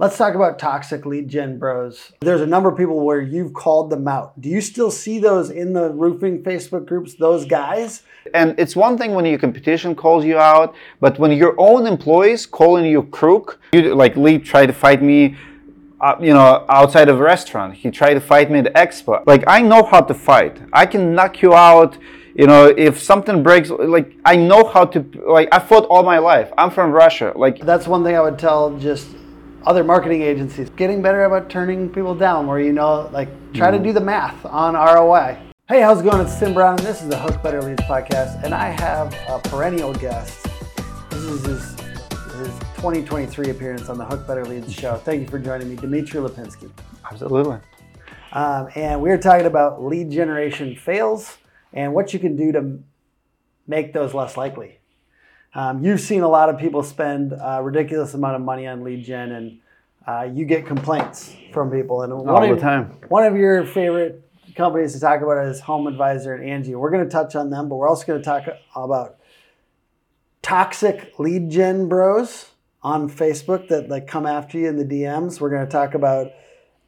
Let's talk about toxic lead gen bros. There's a number of people where you've called them out. Do you still see those in the roofing Facebook groups, those guys? And it's one thing when your competition calls you out, but when your own employees calling you crook, you like Lee tried to fight me uh, you know, outside of a restaurant. He tried to fight me at expo. Like I know how to fight. I can knock you out. You know, if something breaks, like I know how to. Like I fought all my life. I'm from Russia. Like that's one thing I would tell just other marketing agencies getting better about turning people down where you know like try mm. to do the math on ROI. Hey, how's it going? It's Tim Brown and this is the Hook Better Leads podcast and I have a perennial guest. This is his, his 2023 appearance on the Hook Better Leads show. Thank you for joining me, Dmitry Lipinskiy. Absolutely. Um, and we are talking about lead generation fails and what you can do to make those less likely. Um, you've seen a lot of people spend a ridiculous amount of money on lead gen, and uh, you get complaints from people. And all the of, time. One of your favorite companies to talk about is Home Advisor and Angie. We're going to touch on them, but we're also going to talk about toxic lead gen bros on Facebook that like come after you in the DMs. We're going to talk about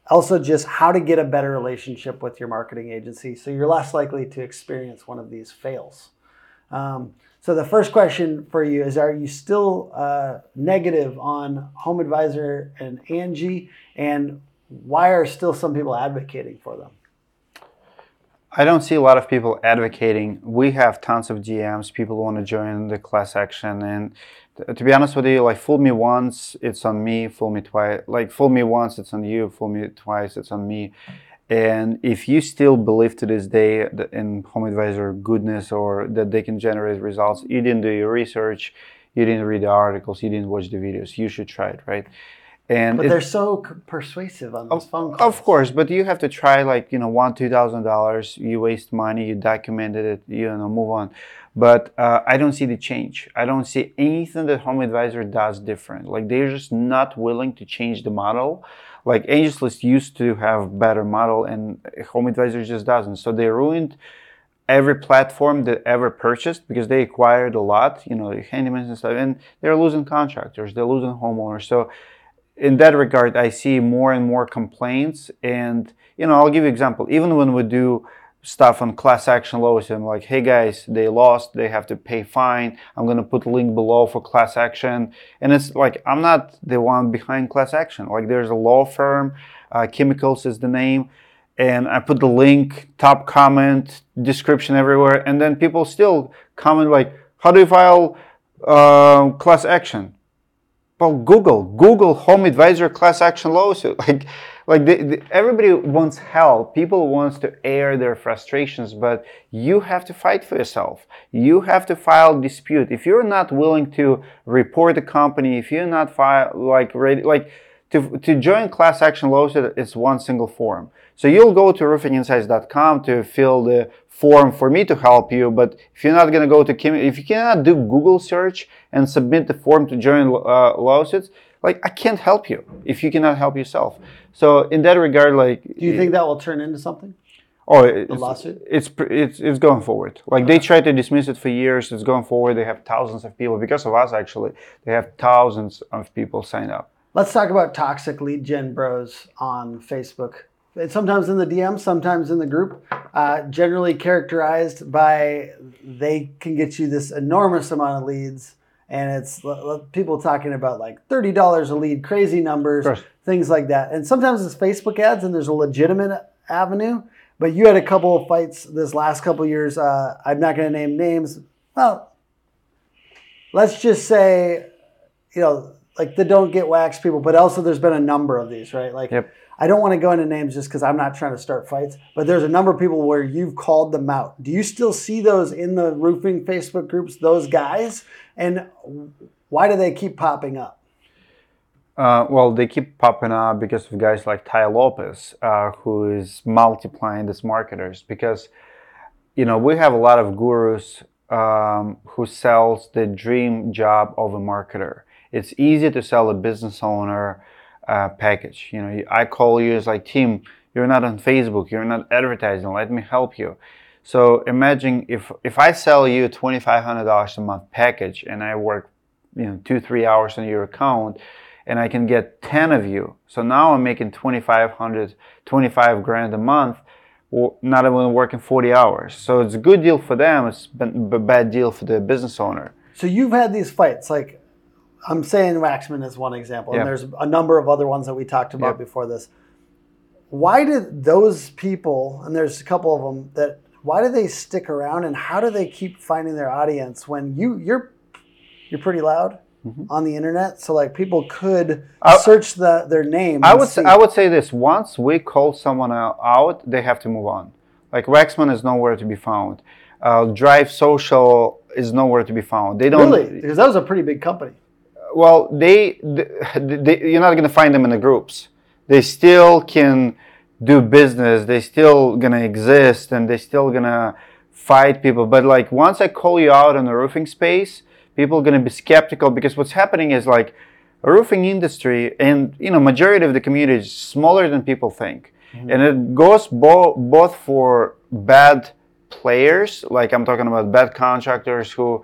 also just how to get a better relationship with your marketing agency so you're less likely to experience one of these fails. Um, so the first question for you is: Are you still uh, negative on Home Advisor and Angie, and why are still some people advocating for them? I don't see a lot of people advocating. We have tons of DMs. People want to join the class action, and to be honest with you, like fool me once, it's on me. Fool me twice, like fool me once, it's on you. Fool me twice, it's on me. And if you still believe to this day in Home Advisor goodness or that they can generate results, you didn't do your research, you didn't read the articles, you didn't watch the videos. You should try it, right? And but they're so persuasive on those of, phone calls. Of course, but you have to try like you know one two thousand dollars. You waste money. You documented it. You know move on. But uh, I don't see the change. I don't see anything that Home Advisor does different. Like they're just not willing to change the model like Angie's List used to have better model and Home Advisor just doesn't. So they ruined every platform that ever purchased because they acquired a lot, you know, handymans and stuff, and they're losing contractors, they're losing homeowners. So in that regard, I see more and more complaints. And you know, I'll give you an example. Even when we do stuff on class action lawsuit. I'm like, hey guys, they lost, they have to pay fine. I'm gonna put link below for class action. And it's like I'm not the one behind class action. Like there's a law firm, uh, Chemicals is the name, and I put the link, top comment, description everywhere, and then people still comment like, how do you file uh, class action? Well, Google, Google Home Advisor class action lawsuit. Like like the, the, everybody wants help. People wants to air their frustrations but you have to fight for yourself. You have to file dispute. If you're not willing to report the company if you're not file like ready like to, to join class action lawsuit it's one single form. So you'll go to roofinginsights.com to fill the form for me to help you but if you're not going to go to Kim, if you cannot do google search and submit the form to join uh, lawsuits like I can't help you if you cannot help yourself. So in that regard, like, do you think that will turn into something? Oh, it's, lawsuit. It's, it's it's going forward. Like okay. they tried to dismiss it for years. It's going forward. They have thousands of people because of us. Actually, they have thousands of people sign up. Let's talk about toxic lead gen bros on Facebook. It's sometimes in the DM, sometimes in the group. Uh, generally characterized by they can get you this enormous amount of leads and it's people talking about like thirty dollars a lead, crazy numbers, things like that. And sometimes it's Facebook ads, and there's a legitimate avenue. But you had a couple of fights this last couple years. Uh, I'm not going to name names. Well, let's just say, you know, like the don't get waxed people, but also there's been a number of these, right? Like yep. I don't want to go into names just because I'm not trying to start fights, but there's a number of people where you've called them out. Do you still see those in the roofing Facebook groups, those guys? And why do they keep popping up? Uh, well, they keep popping up because of guys like Tai Lopez, uh, who is multiplying these marketers. Because, you know, we have a lot of gurus um, who sells the dream job of a marketer. It's easy to sell a business owner uh, package. You know, I call you as like, Tim, you're not on Facebook, you're not advertising, let me help you. So imagine if, if I sell you $2,500 a month package and I work, you know, two, three hours on your account and I can get 10 of you. So now I'm making 2,500, 25 grand a month, not even working 40 hours. So it's a good deal for them. It's a bad deal for the business owner. So you've had these fights, like I'm saying Waxman is one example, and there's a number of other ones that we talked about yep. before this. Why did those people, and there's a couple of them that, why do they stick around, and how do they keep finding their audience when you you're you're pretty loud? mm-hmm. on the internet. So like people could I, search the their name. I would say, I would say this: once we call someone out, they have to move on. Like Waxman is nowhere to be found. Uh, Drive Social is nowhere to be found. They don't really because that was a pretty big company. Well, they, they, you're not going to find them in the groups. They still can do business. They still gonna exist, and they still gonna fight people. But like once I call you out in the roofing space, people are going to be skeptical because what's happening is like a roofing industry and you know majority of the community is smaller than people think mm-hmm. and it goes bo- both for bad players like i'm talking about bad contractors who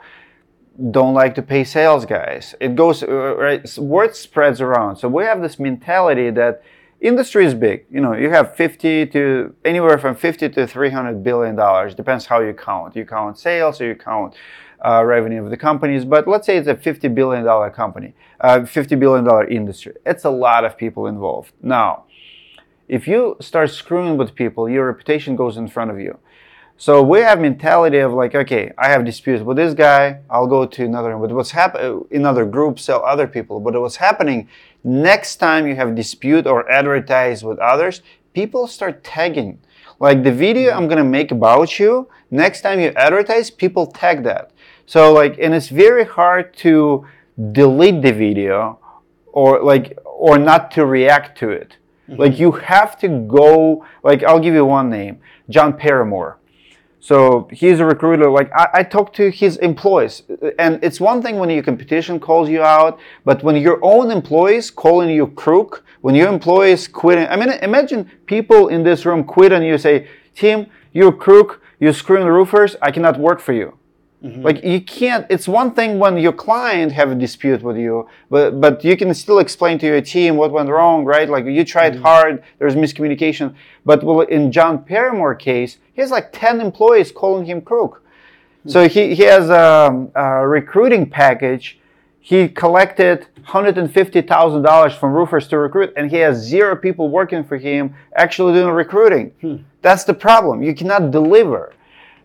don't like to pay sales guys it goes uh, right word spreads around so we have this mentality that industry is big you know you have 50 to anywhere from 50 to 300 billion dollars depends how you count you count sales or you count uh, revenue of the companies, but let's say it's a $50 billion company, uh, $50 billion industry. It's a lot of people involved. Now, if you start screwing with people, your reputation goes in front of you. So we have mentality of like, okay, I have disputes with this guy. I'll go to another. But what's happening in other groups, sell other people. But what's happening next time you have dispute or advertise with others, people start tagging. Like the video I'm gonna make about you, next time you advertise, people tag that. So like, and it's very hard to delete the video or like, or not to react to it. Mm-hmm. Like you have to go, like I'll give you one name, John Paramore. So he's a recruiter. Like I, I talk to his employees, and it's one thing when your competition calls you out, but when your own employees calling you crook, when your employees quitting. I mean, imagine people in this room quit and you say, "Tim, you're crook. You're screwing roofers. I cannot work for you." Mm-hmm. Like you can't. It's one thing when your client have a dispute with you, but but you can still explain to your team what went wrong, right? Like you tried mm-hmm. hard, there's miscommunication. But well, in John Paramore case, he has like ten employees calling him crook. Mm-hmm. So he he has a, a recruiting package. He collected $150,000 from roofers to recruit, and he has zero people working for him actually doing recruiting. Hmm. That's the problem. You cannot deliver,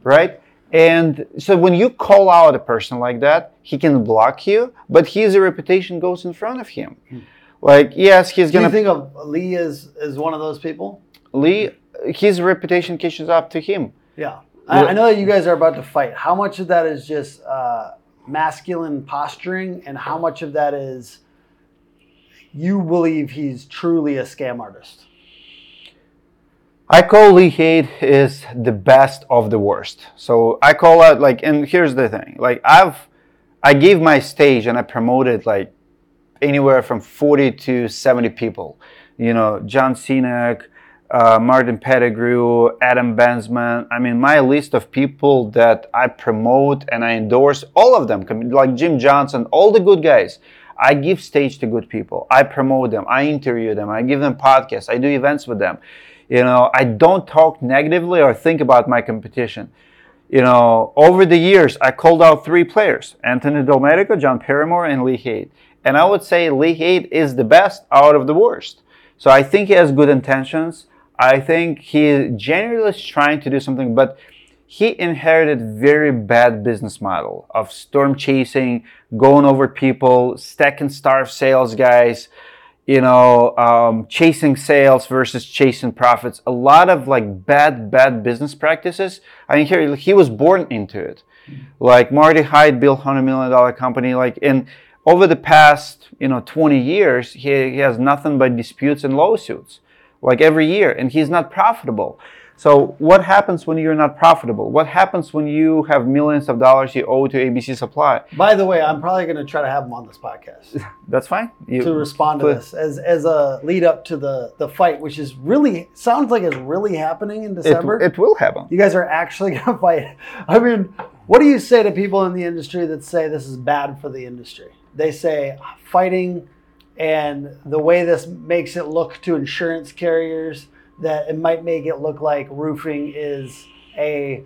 right? And so when you call out a person like that, he can block you, but his reputation goes in front of him. Hmm. Like, yes, he's gonna. Think of Lee as, as one of those people? Lee, his reputation catches up to him. Yeah. I, I know that you guys are about to fight. How much of that is just uh, masculine posturing, and how much of that is you believe he's truly a scam artist? I call Lee Haight is the best of the worst. So I call out like, and here's the thing: like I've, I gave my stage and I promoted like anywhere from 40 to 70 people. You know, John Sinek, uh, Martin Pettigrew, Adam Benzman. I mean, my list of people that I promote and I endorse, all of them, like Jim Johnson, all the good guys. I give stage to good people. I promote them. I interview them. I give them podcasts. I do events with them. You know, I don't talk negatively or think about my competition. You know, over the years, I called out three players Anthony Delmedico, John Paramore, and Lee Haight. And I would say Lee Haight is the best out of the worst. So I think he has good intentions. I think he genuinely is trying to do something, but he inherited very bad business model of storm chasing, going over people, stack and starve sales guys, you know, um, chasing sales versus chasing profits. A lot of like bad, bad business practices. I mean, here he was born into it. Like Marty Hyde built hundred million dollar company. Like in over the past, you know, twenty years, he, he has nothing but disputes and lawsuits, like every year, and he's not profitable. So what happens when you're not profitable? What happens when you have millions of dollars you owe to ABC Supply? By the way, I'm probably going to try to have him on this podcast. That's fine. You, to respond to this as as a lead up to the the fight, which is really sounds like it's really happening in December. It, it will happen. You guys are actually going to fight. I mean, what do you say to people in the industry that say this is bad for the industry? They say fighting and the way this makes it look to insurance carriers that it might make it look like roofing is a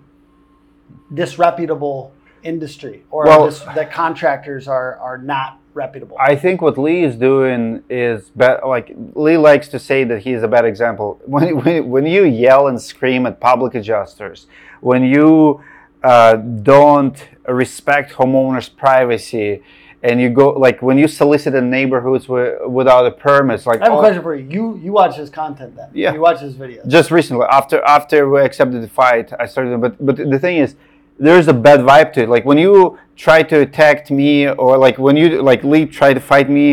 disreputable industry or Well- dis- that contractors are are not reputable. I think what Lee is doing is be- like Lee likes to say that he's a bad example. When, when, when you yell and scream at public adjusters, when you uh, don't respect homeowners' privacy, and you go like when you solicit in neighborhoods wi- without a permit, like I have a question for you. You you watch his content then? Yeah. You watch his videos. just recently after after we accepted the fight i started but but the thing is there's a bad vibe to it like when you try to attack me or like when you like lee tried to fight me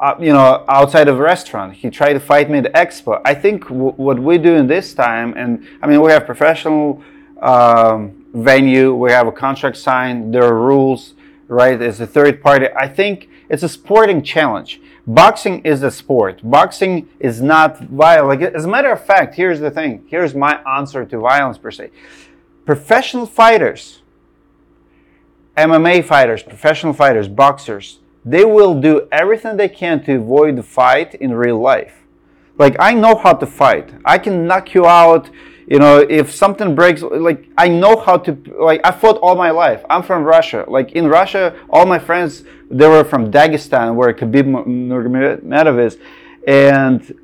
uh, you know outside of a restaurant he tried to fight me at the expo i think w- what we're doing this time and i mean we have professional um, venue we have a contract signed there are rules right as a third party i think it's a sporting challenge boxing is a sport boxing is not violent like as a matter of fact here's the thing here's my answer to violence per se professional fighters MMA fighters, professional fighters, boxers, they will do everything they can to avoid the fight in real life. Like I know how to fight. I can knock you out. You know, if something breaks, like I know how to. Like I fought all my life. I'm from Russia. Like in Russia, all my friends they were from Dagestan, where Khabib Nurmagomedov is, and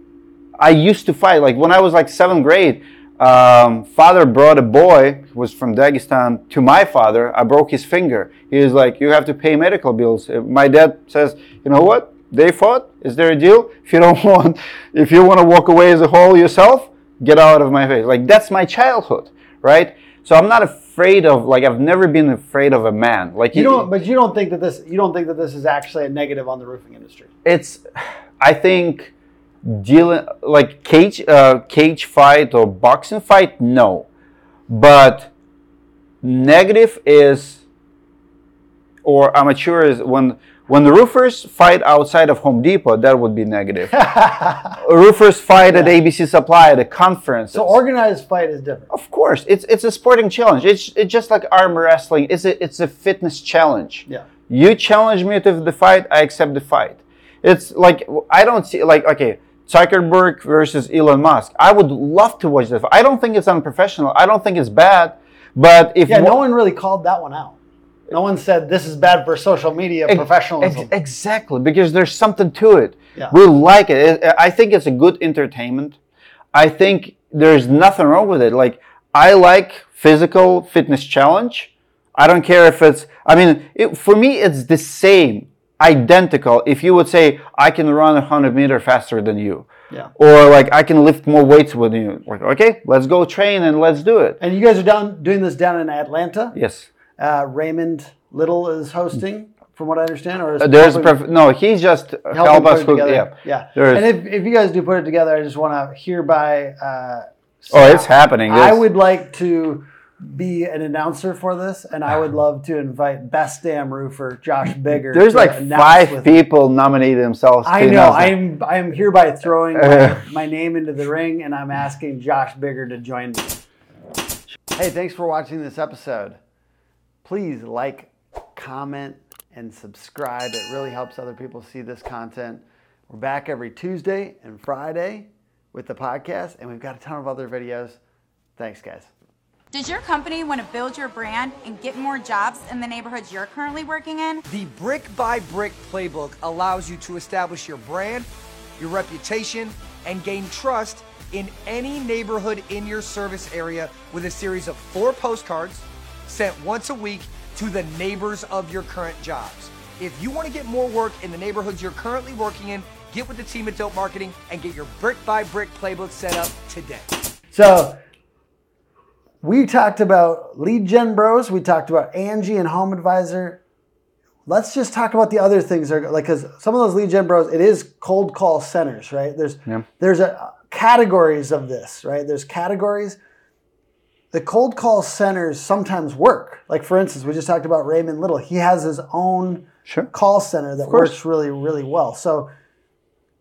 I used to fight. Like when I was like seventh grade, um, father brought a boy who was from Dagestan to my father. I broke his finger. He was like, "You have to pay medical bills." Uh, My dad says, "You know what? They fought. Is there a deal? If you don't want, if you want to walk away as a whole yourself, get out of my face." Like that's my childhood, right? So I'm not afraid of like I've never been afraid of a man. Like you don't, but you don't think that this you don't think that this is actually a negative on the roofing industry. it's i think dealing like cage uh, cage fight or boxing fight no but negative is or amateur is when when the roofers fight outside of home depot that would be negative roofers fight at abc supply at a conference So organized fight is different. of course it's it's a sporting challenge it's it's just like arm wrestling it's a it's a fitness challenge Yeah. you challenge me to the fight, I accept the fight. It's like I don't see like okay, Zuckerberg versus Elon Musk. I would love to watch that. fight. I don't think it's unprofessional. I don't think it's bad. But if Yeah, no one really called that one out. No one said this is bad for social media Ex- professionalism. ex- exactly, because there's something to it. Yeah. We like it. I think it's a good entertainment. I think there's nothing wrong with it. Like I like physical fitness challenge. I don't care if it's. I mean, it, for me, it's the same, identical. If you would say I can run 100 meter faster than you, Yeah. or like I can lift more weights with you, like okay, let's go train and let's do it. and you guys are down doing this down in Atlanta. Yes. Uh, Raymond Little is hosting, from what I understand, or is Uh, there's a prof- no. He just helping help us. Hook, yeah. yeah. And if, if you guys do put it together, I just want to hereby. Uh, Oh, it's happening. I would like to be an announcer for this, and I would love to invite Best Damn Roofer Josh Bigger. There's like five people nominated themselves. I know. I'm I'm hereby throwing my, my name into the ring, and I'm asking Josh Bigger to join me. Hey, thanks for watching this episode. Please like, comment, and subscribe. It really helps other people see this content. We're back every Tuesday and Friday with the podcast, and we've got a ton of other videos. Thanks, guys. Does your company want to build your brand and get more jobs in the neighborhoods you're currently working in? The Brick by Brick playbook allows you to establish your brand, your reputation, and gain trust in any neighborhood in your service area with a series of four postcards sent once a week to the neighbors of your current jobs. If you want to get more work in the neighborhoods you're currently working in, get with the team at Dope Marketing and get your Brick by Brick playbook set up today. So we talked about lead gen bros. We talked about Angie and Home Advisor. Let's just talk about the other things. That are, like, because some of those lead gen bros, it is cold call centers, right? There's there's a categories of this, right? There's categories. The cold call centers sometimes work. Like for instance, we just talked about Raymond Little. He has his own Sure. call center that works really, really well. So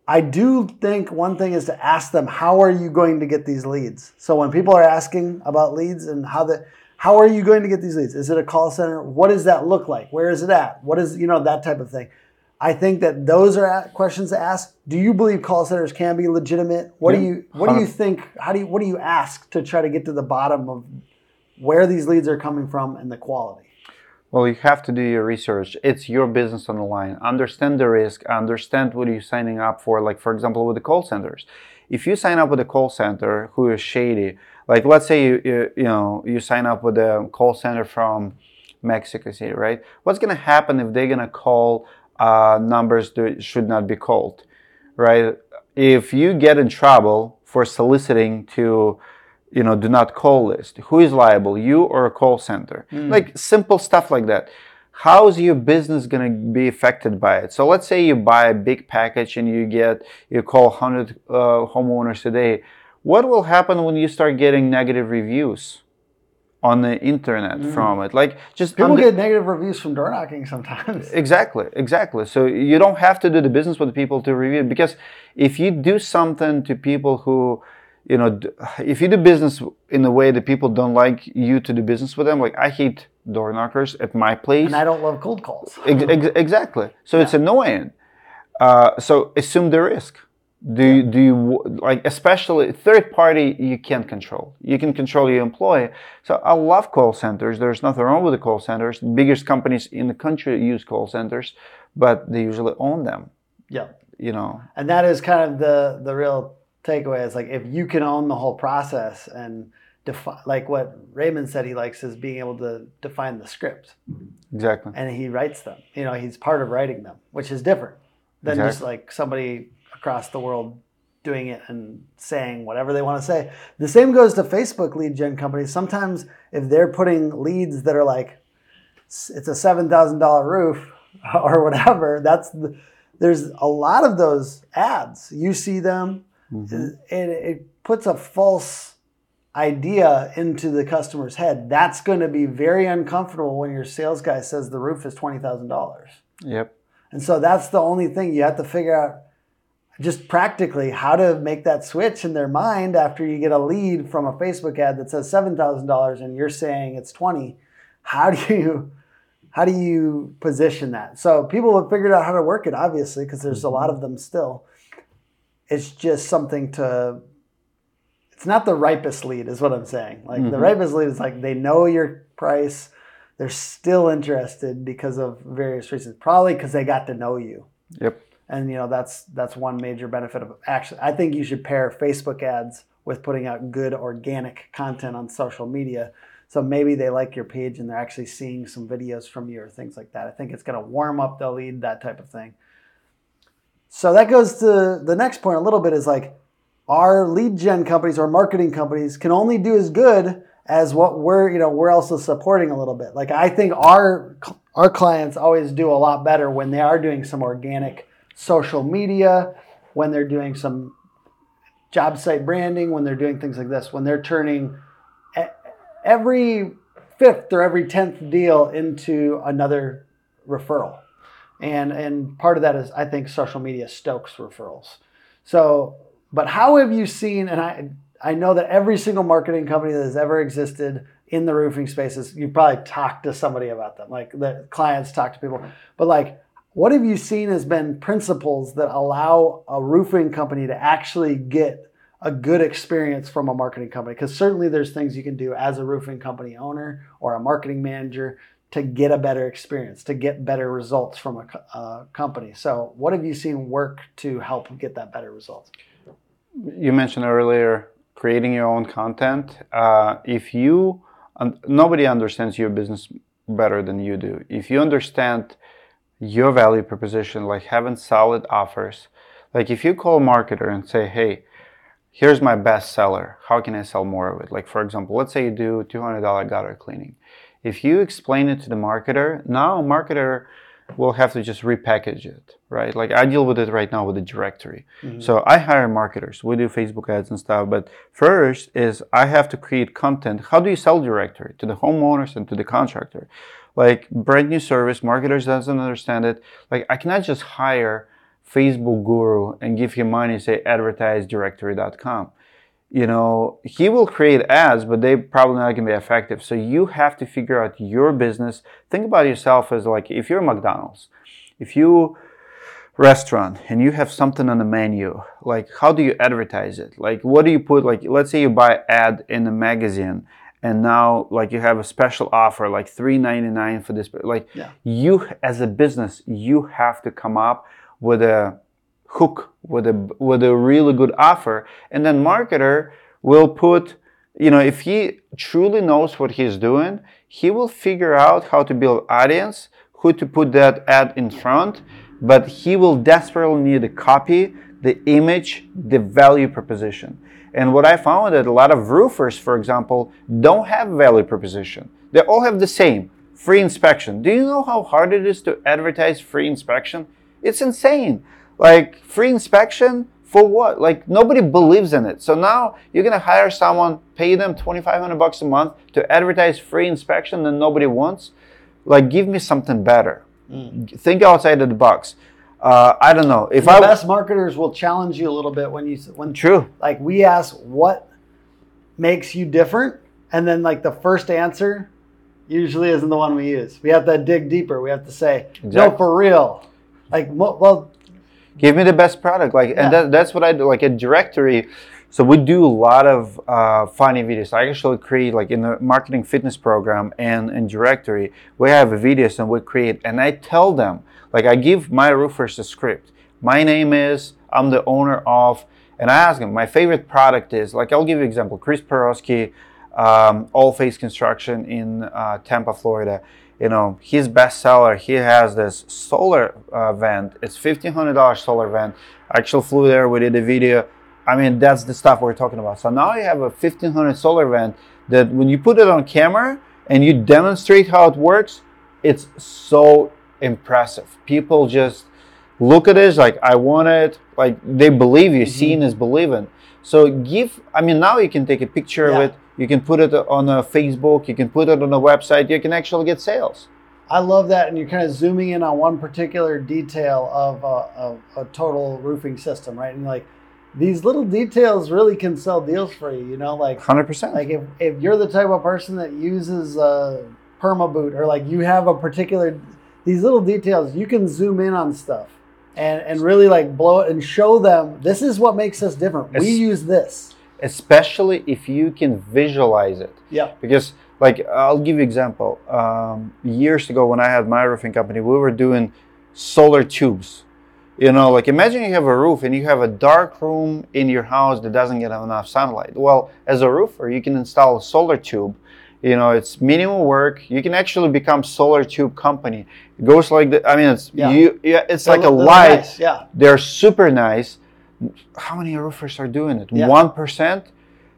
I do think one thing is to ask them, how are you going to get these leads? So when people are asking about leads and how the how are you going to get these leads? Is it a call center? What does that look like? Where is it at? What is you know that type of thing? I think that those are questions to ask. Do you believe call centers can be legitimate? What do you What do you think? How do you What do you ask to try to get to the bottom of where these leads are coming from and the quality? Well, you have to do your research. It's your business on the line. Understand the risk. Understand what you're signing up for. Like, for example, with the call centers. If you sign up with a call center who is shady, like let's say you you, you know you sign up with a call center from Mexico City, right? What's gonna happen if they're gonna call uh, numbers that should not be called, right? If you get in trouble for soliciting to you know do not call list who is liable you or a call center? Like simple stuff like that. How is your business going to be affected by it? So let's say you buy a big package and you get you call 100 uh, homeowners a day what will happen when you start getting negative reviews on the internet from it like just People under- get negative reviews from door knocking sometimes. Exactly, exactly. So you don't have to do the business with people to review it because if you do something to people who, you know, if you do business in a way that people don't like you to do business with them, like I hate door knockers at my place. And I don't love cold calls. Ex- ex- exactly. So it's annoying. Uh, so assume the risk. Do you, do you like especially third party you can't control. You can control your employee. So I love call centers. There's nothing wrong with the call centers. The biggest companies in the country use call centers, but they usually own them. Yeah. You know. And that is kind of the the real takeaway is like if you can own the whole process and define like what Raymond said he likes is being able to define the script Exactly. and he writes them. You know, he's part of writing them, which is different than just like somebody across the world doing it and saying whatever they want to say. The same goes to Facebook lead gen companies. Sometimes if they're putting leads that are like it's a seven thousand dollar roof or whatever, that's the, there's a lot of those ads. You see them, mm-hmm. eh, and it puts a false idea into the customer's head. That's going to be very uncomfortable when your sales guy says the roof is twenty thousand dollars. Yep. And so that's the only thing you have to figure out just practically how to make that switch in their mind after you get a lead from a Facebook ad that says $7,000 and you're saying it's 20. How do you how do you position that? So people have figured out how to work it obviously because there's a lot mm-hmm. of them still. It's just something to it's not the ripest lead is what I'm saying. Like the mm-hmm. ripest lead is like they know your price they're still interested because of various reasons probably because they got to know you Yep. And you know that's that's one major benefit of actually i think you should pair facebook ads with putting out good organic content on social media. So maybe they like your page and they're actually seeing some videos from you or things like that. I think it's going to warm up the lead that type of thing. So that goes to the next point a little bit is like our lead gen companies or marketing companies can only do as good as what we're you know we're also supporting a little bit. Like i think our our clients always do a lot better when they are doing some organic social media when they're doing some job site branding when they're doing things like this when they're turning every fifth or every tenth deal into another referral. And and part of that is i think social media stokes referrals. So but how have you seen and i i know that every single marketing company that has ever existed in the roofing spaces you probably talked to somebody about them like the clients talk to people but like what have you seen has been principles that allow a roofing company to actually get a good experience from a marketing company because certainly there's things you can do as a roofing company owner or a marketing manager to get a better experience to get better results from a, co- a company so what have you seen work to help get that better results you mentioned earlier creating your own content. Uh, if you, un- nobody understands your business better than you do. If you understand your value proposition, like having solid offers, like if you call a marketer and say, hey, here's my best seller, how can I sell more of it? Like, for example, let's say you do $200 gutter cleaning. If you explain it to the marketer, now marketer will have to just repackage it, right? Like I deal with it right now with the directory. Mm-hmm. So I hire marketers. We do Facebook ads and stuff. But first is I have to create content. How do you sell directory to the homeowners and to the contractor? Like brand new service, marketers doesn't understand it. Like I cannot just hire Facebook guru and give him money, say advertise directory.com you know, he will create ads, but they probably not gonna be effective. So you have to figure out your business. Think about yourself as like if you're McDonald's, if you restaurant and you have something on the menu like how do you advertise it like what do you put like let's say you buy ad in a magazine and now like you have a special offer like 3.99 for this like Yeah. you as a business you have to come up with a hook with a with a really good offer and then marketer will put you know if he truly knows what he's doing he will figure out how to build audience who to put that ad in front but he will desperately need a copy the image the value proposition and what i found that a lot of roofers for example don't have value proposition they all have the same free inspection do you know how hard it is to advertise free inspection it's insane like free inspection for what? Like nobody believes in it. So now you're gonna hire someone, pay them 2,500 bucks a month to advertise free inspection that nobody wants. Like give me something better. Mm. Think outside of the box. Uh, I don't know. If the I best marketers will challenge you a little bit when you when true. like we ask what makes you different and then like the first answer usually isn't the one we use. We have to dig deeper. We have to say no for real. Like well give me the best product like Yeah. and that, that's what i do like a directory so we do a lot of uh, funny videos. I actually create like in the marketing fitness program and in directory we have videos and we create and i tell them like i give my roofers a script. My name is i'm the owner of and i ask them my favorite product is like i'll give you an example chris Perowski, um, all face construction in uh, tampa florida. You know his bestseller. He has this solar uh, vent. It's $1500 solar vent. I actually flew there we did a video. I mean that's the stuff we're talking about. So now you have a 1500 solar vent that when you put it on camera and you demonstrate how it works it's so impressive. People just look at it like i want it like they believe you mm-hmm. seeing is believing. So give i mean now you can take a picture Yeah. of it you can put it on a facebook you can put it on a website you can actually get sales. I love that and you're kind of zooming in on one particular detail of a, a, a total roofing system right? And like these little details really can sell deals for you you know like 100% like if, if you're the type of person that uses a perma boot or like you have a particular these little details you can zoom in on stuff and and really like blow it and show them this is what makes us different. We use this. especially if you can visualize it. Yeah. Because like i'll give you example. Um, years ago when i had my roofing company we were doing solar tubes. You know like imagine you have a roof and you have a dark room in your house that doesn't get enough sunlight. Well as a roofer you can install a solar tube you know it's minimal work you can actually become solar tube company it goes like the, i mean it's Yeah. you yeah, it's like a light nice, yeah they're super nice. How many roofers are doing it? Yeah. One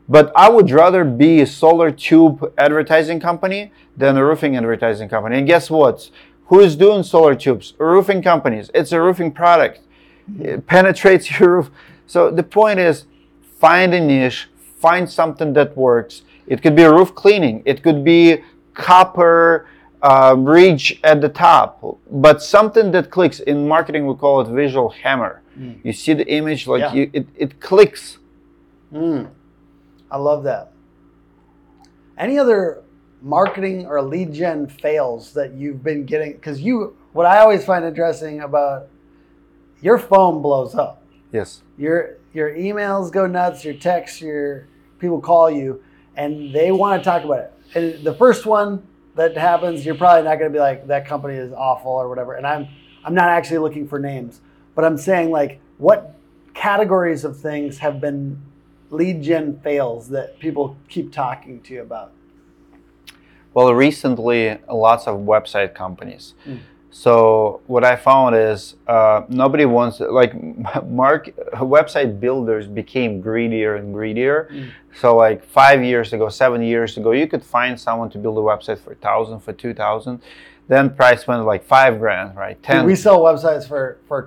But I would rather be a solar tube advertising company than a roofing advertising company. And guess what? Who is doing solar tubes? Roofing companies. It's a roofing product. It penetrates your roof. So the point is, find a niche, find something that works. It could be a roof cleaning. It could be copper uh, ridge at the top, but something that clicks. In marketing, we call it visual hammer. You see the image, like Yeah. you, it, it clicks. Mm. I love that. Any other marketing or lead gen fails that you've been getting? Because you, what I always find interesting about your phone blows up. Yes. Your your emails go nuts. Your texts, your people call you, and they want to talk about it. And the first one that happens, you're probably not going to be like that company is awful or whatever. And I'm I'm not actually looking for names, but I'm saying like what categories of things have been lead gen fails that people keep talking to you about. Well, recently, lots of website companies. Mm. So what I found is uh, nobody wants like mark website builders became greedier and greedier. Mm. So like five years ago, seven years ago, you could find someone to build a website for thousand, for two thousand. Then price went like five grand, right? Ten. We sell websites for for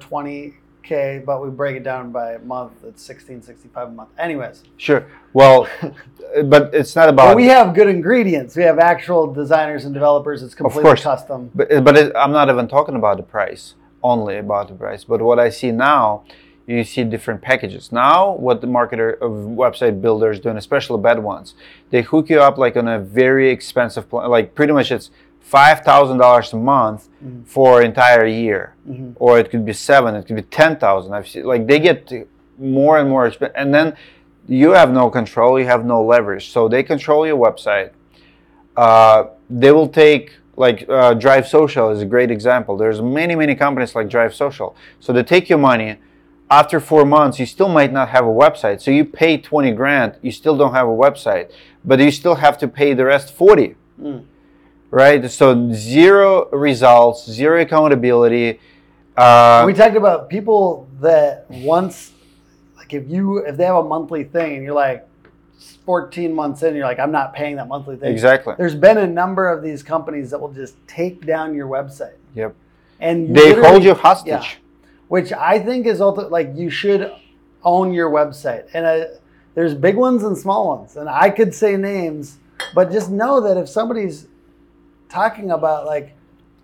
20k, but we break it down by month. It's 1665 a month. Anyways, Sure. Well, but it's not about. but we have good ingredients. We have actual designers and developers. It's completely course. custom. But, but it, I'm not even talking about the price, only about the price. But what I see now, you see different packages. Now, what the marketer of website builders doing, especially bad ones, they hook you up like on a very expensive plan. Like pretty much, it's five thousand dollars a month for entire year, or it could be seven, it could be ten thousand. I've seen like they get more and more expensive, and then you have no control, you have no leverage. So they control your website. Uh, they will take like uh, Drive Social is a great example. There's many many companies like Drive Social. So they take your money. After four months, you still might not have a website. So you pay twenty grand, you still don't have a website, but you still have to pay the rest forty right? So zero results, zero accountability. Uh, we talked about people that once, like if you if they have a monthly thing and you're like 14 months in, you're like I'm not paying that monthly thing. Exactly. There's been a number of these companies that will just take down your website yep. and They hold you hostage. Yeah. which I think is ulti- like you should own your website. And uh, there's big ones and small ones, and I could say names, but just know that if somebody's talking about like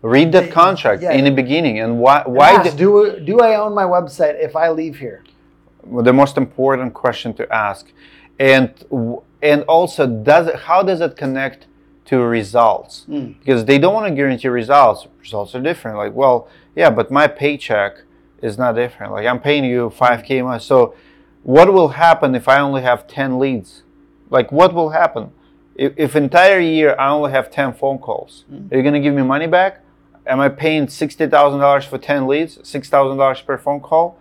Read that contract yeah. in the beginning and why why ask, do do I own my website if I leave here? the most important question to ask. And and also does it, how does it connect to results? Hmm. because they don't want to guarantee results. Results are different. Like well yeah but my paycheck is not different. Like i'm paying you 5k a month. So what will happen if i only have 10 leads? Like what will happen if, if entire year i only have 10 phone calls mm-hmm. are you going to give me money back am i paying $60000 for 10 leads $6000 per phone call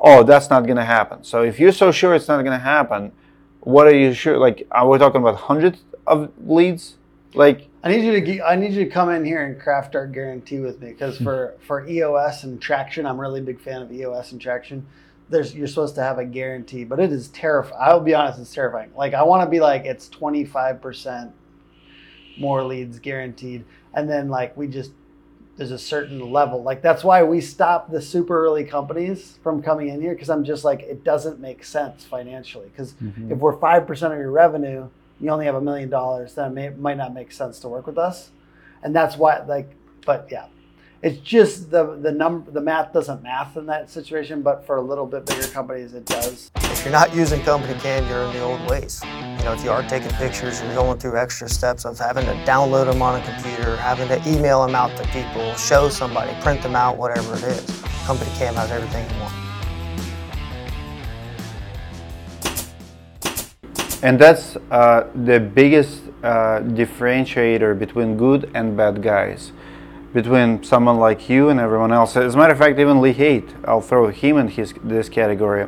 oh, that's not going to happen. So if you're so sure it's not going to happen, what are you sure? Like, are we talking about hundreds of leads? Like, I need you to I need you to come in here and craft our guarantee with me because hmm. for for EOS and traction, I'm really big fan of EOS and traction. There's you're supposed to have a guarantee, but it is terrifying. I'll be honest, it's terrifying. Like I want to be like it's 25 percent more leads guaranteed, and then like we just there's a certain level. Like that's why we stop the super early companies from coming in here because I'm just like it doesn't make sense financially. Because mm-hmm. if we're five percent of your revenue, you only have a million dollars, then it may, might not make sense to work with us. And that's why, like, but yeah, it's just the the number the math doesn't math in that situation. But for a little bit bigger companies, it does. If you're not using Company Cam, you're in the old ways. You know, if you are taking pictures, you're going through extra steps of having to download them on a computer, having to email them out to people, show somebody, print them out, whatever it is. Company Cam has everything you want. and that's uh, the biggest uh, differentiator between good and bad guys, between someone like you and everyone else. As a matter of fact, even Lee Haight, I'll throw him in his this category.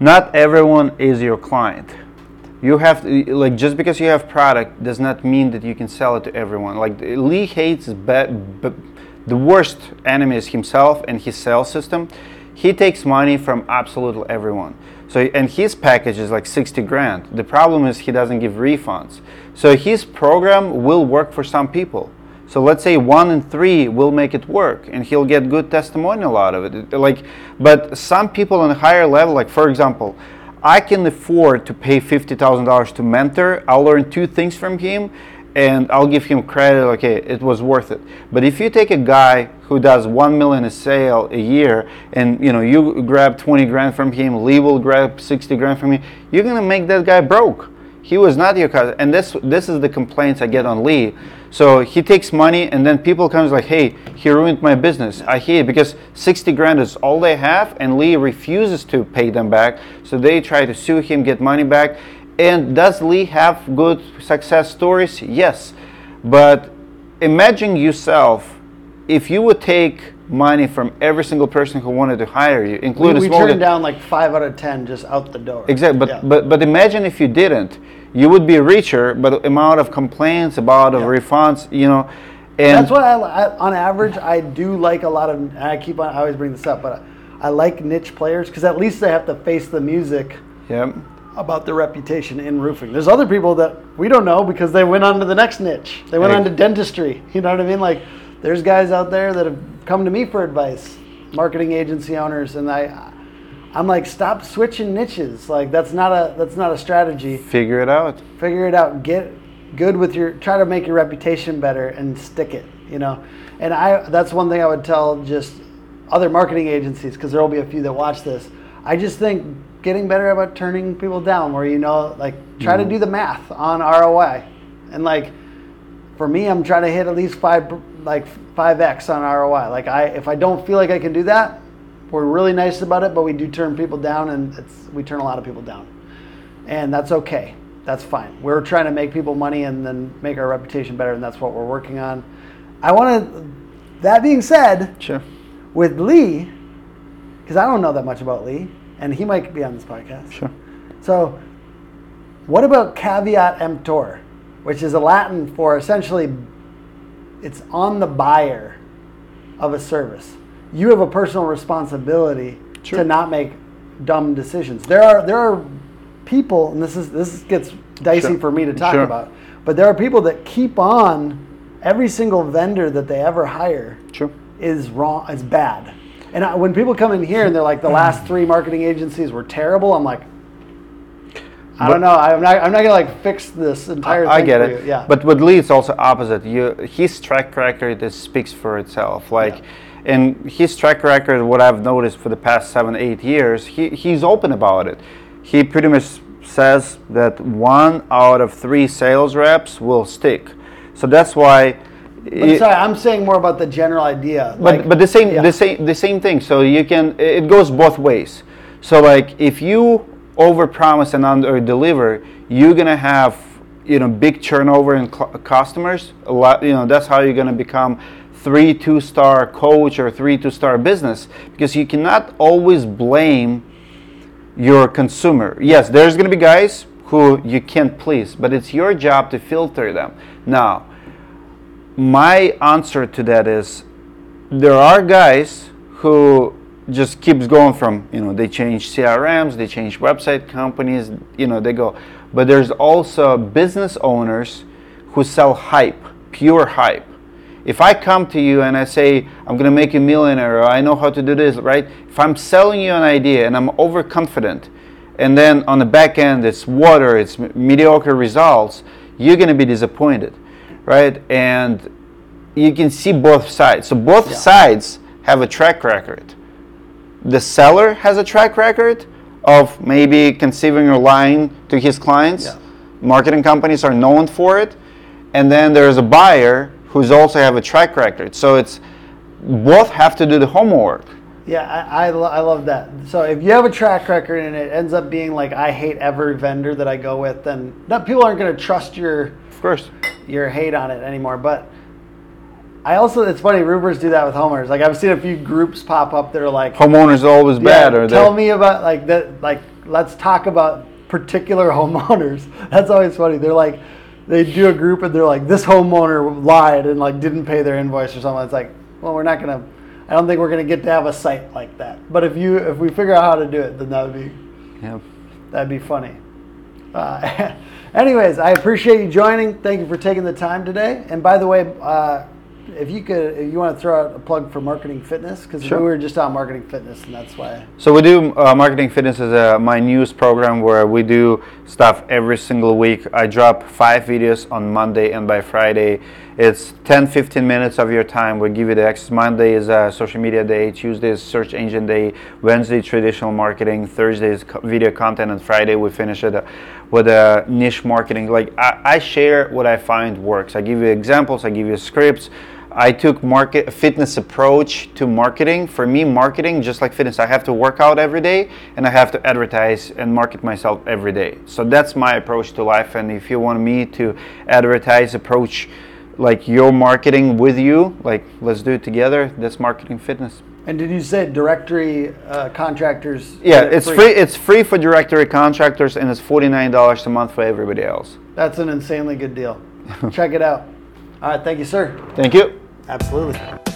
Not everyone is your client. You have to, like just because you have product does not mean that you can sell it to everyone. Like Lee hates bad, the worst enemy is himself and his sales system. He takes money from absolutely everyone. So and his package is like 60 grand. The problem is he doesn't give refunds. So his program will work for some people. So let's say one in three will make it work, and he'll get good testimonial out of it. Like, but some people on a higher level, like for example, I can afford to pay fifty thousand dollars to mentor. I'll learn two things from him, and I'll give him credit. Okay, it was worth it. But if you take a guy who does one million a sale a year, and you know you grab twenty grand from him, Lee will grab sixty grand from you, you're gonna make that guy broke. He was not your cousin, and this this is the complaints I get on Lee. So he takes money, and then people comes like, "Hey, he ruined my business." I hate it because sixty grand is all they have, and Lee refuses to pay them back. So they try to sue him, get money back. And does Lee have good success stories? Yes, but imagine yourself if you would take money from every single person who wanted to hire you, including we small. turned down like five out of ten just out the door. Exactly, but, Yeah. but but imagine if you didn't, you would be richer, but the amount of complaints, about of Yeah. refunds, you know, and That's why I, I, on average, I do like a lot of. I keep on. I always bring this up, but I, like niche players because at least they have to face the music yeah, about their reputation in roofing. There's other people that we don't know because they went on to the next niche. They went Right. on to dentistry. You know what I mean? Like, there's guys out there that have come to me for advice, marketing agency owners, and I, I'm like, stop switching niches. Like, that's not a that's not a strategy. figure it out. Figure it out. Get good with your. Try to make your reputation better and stick it. You know, and I that's one thing I would tell just other marketing agencies because there will be a few that watch this. I just think getting better about turning people down, where you know, like try to mm-hmm. do the math on ROI, and like For me, I'm trying to hit at least five, like five x on ROI. Like I, if I don't feel like I can do that, we're really nice about it, but we do turn people down, and it's we turn a lot of people down, and that's okay. That's fine. We're trying to make people money and then make our reputation better, and that's what we're working on. I want to. That being said, Sure. with Lee, because I don't know that much about Lee, and he might be on this podcast. Sure. So, what about caveat emptor, which is a Latin for essentially it's on the buyer of a service. You have a personal responsibility Sure. to not make dumb decisions. There are there are people, and this is this gets dicey Sure. for me to talk Sure. about, but there are people that keep on every single vendor that they ever hire Sure. is wrong is bad. And I, when people come in here and they're like the last three marketing agencies were terrible, I'm like, I don't know. I'm not. I'm not gonna like fix this entire. I thing get it. Yeah. But with Lee, it's also opposite. You, his track record is, speaks for itself. Like, in his track record, what I've noticed for the past seven, eight years, he, he's open about it. He pretty much says that one out of three sales reps will stick. So that's why. But it- sorry, I'm saying more about the general idea. but Like, but the same yeah. the same the same thing. So you can it goes both ways. So like if you overpromise and under deliver, you're gonna have you know big turnover in cl- customers. A lot you know that's how you're gonna become three two star coach or three two star business because you cannot always blame your consumer. Yes, there's going to be guys who you can't please, but it's your job to filter them. Now, my answer to that is there are guys who just keeps going from, you know, they change CRMs, they change website companies, you know, they go. But there's also business owners who sell hype, pure hype. If I come to you and I say, I'm going to make you a millionaire, or I know how to do this, right? If I'm selling you an idea and I'm overconfident, and then on the back end it's water, it's mediocre results, you're going to be disappointed, right? And you can see both sides. So both sides have a track record. The seller has a track record of maybe conceiving a line to his clients. Yeah. Marketing companies are known for it. And then there's a buyer who's also have a track record. So it's both have to do the homework. Yeah, I, I, lo- I love that. So if you have a track record and it ends up being like I hate every vendor that I go with, then that people aren't going to trust your Of course. your hate on it anymore. But I also it's funny roofers do that with homeowners. Like I've seen a few groups pop up that are like Homeowners are always bad or tell they me about like that. Like let's talk about particular homeowners. That's always funny. They're like they do a group and they're like this homeowner lied and like didn't pay their invoice or something. It's like well we're not gonna. I don't think we're gonna get to have a site like that. But if you if we figure out how to do it, then that would be yeah. That'd be funny. Uh, anyways, I appreciate you joining. Thank you for taking the time today. And by the way, uh, if you could, if you want to throw out a plug for Marketing Fitness, because Sure. we were just on Marketing Fitness, and that's why. So we do uh, marketing fitness is uh, my news program where we do stuff every single week. I drop five videos on Monday and by Friday. It's 10 15 minutes of your time. We give you the access. Monday is uh, social media day, Tuesday is search engine day, Wednesday traditional marketing, Thursday is co- video content, and Friday we finish it uh, with a niche marketing. Like I, I share what I find works. I give you examples, I give you scripts. I took market fitness approach to marketing. For me, marketing just like fitness, I have to work out every day and I have to advertise and market myself every day. So that's my approach to life. And if you want me to advertise, approach like your marketing with you, like let's do it together. That's marketing fitness. And did you say directory uh, contractors? Yeah, it's free. It's free for directory contractors and it's forty nine dollars a month for everybody else. That's an insanely good deal. Check it out. All right, thank you, sir. Thank you. Absolutely.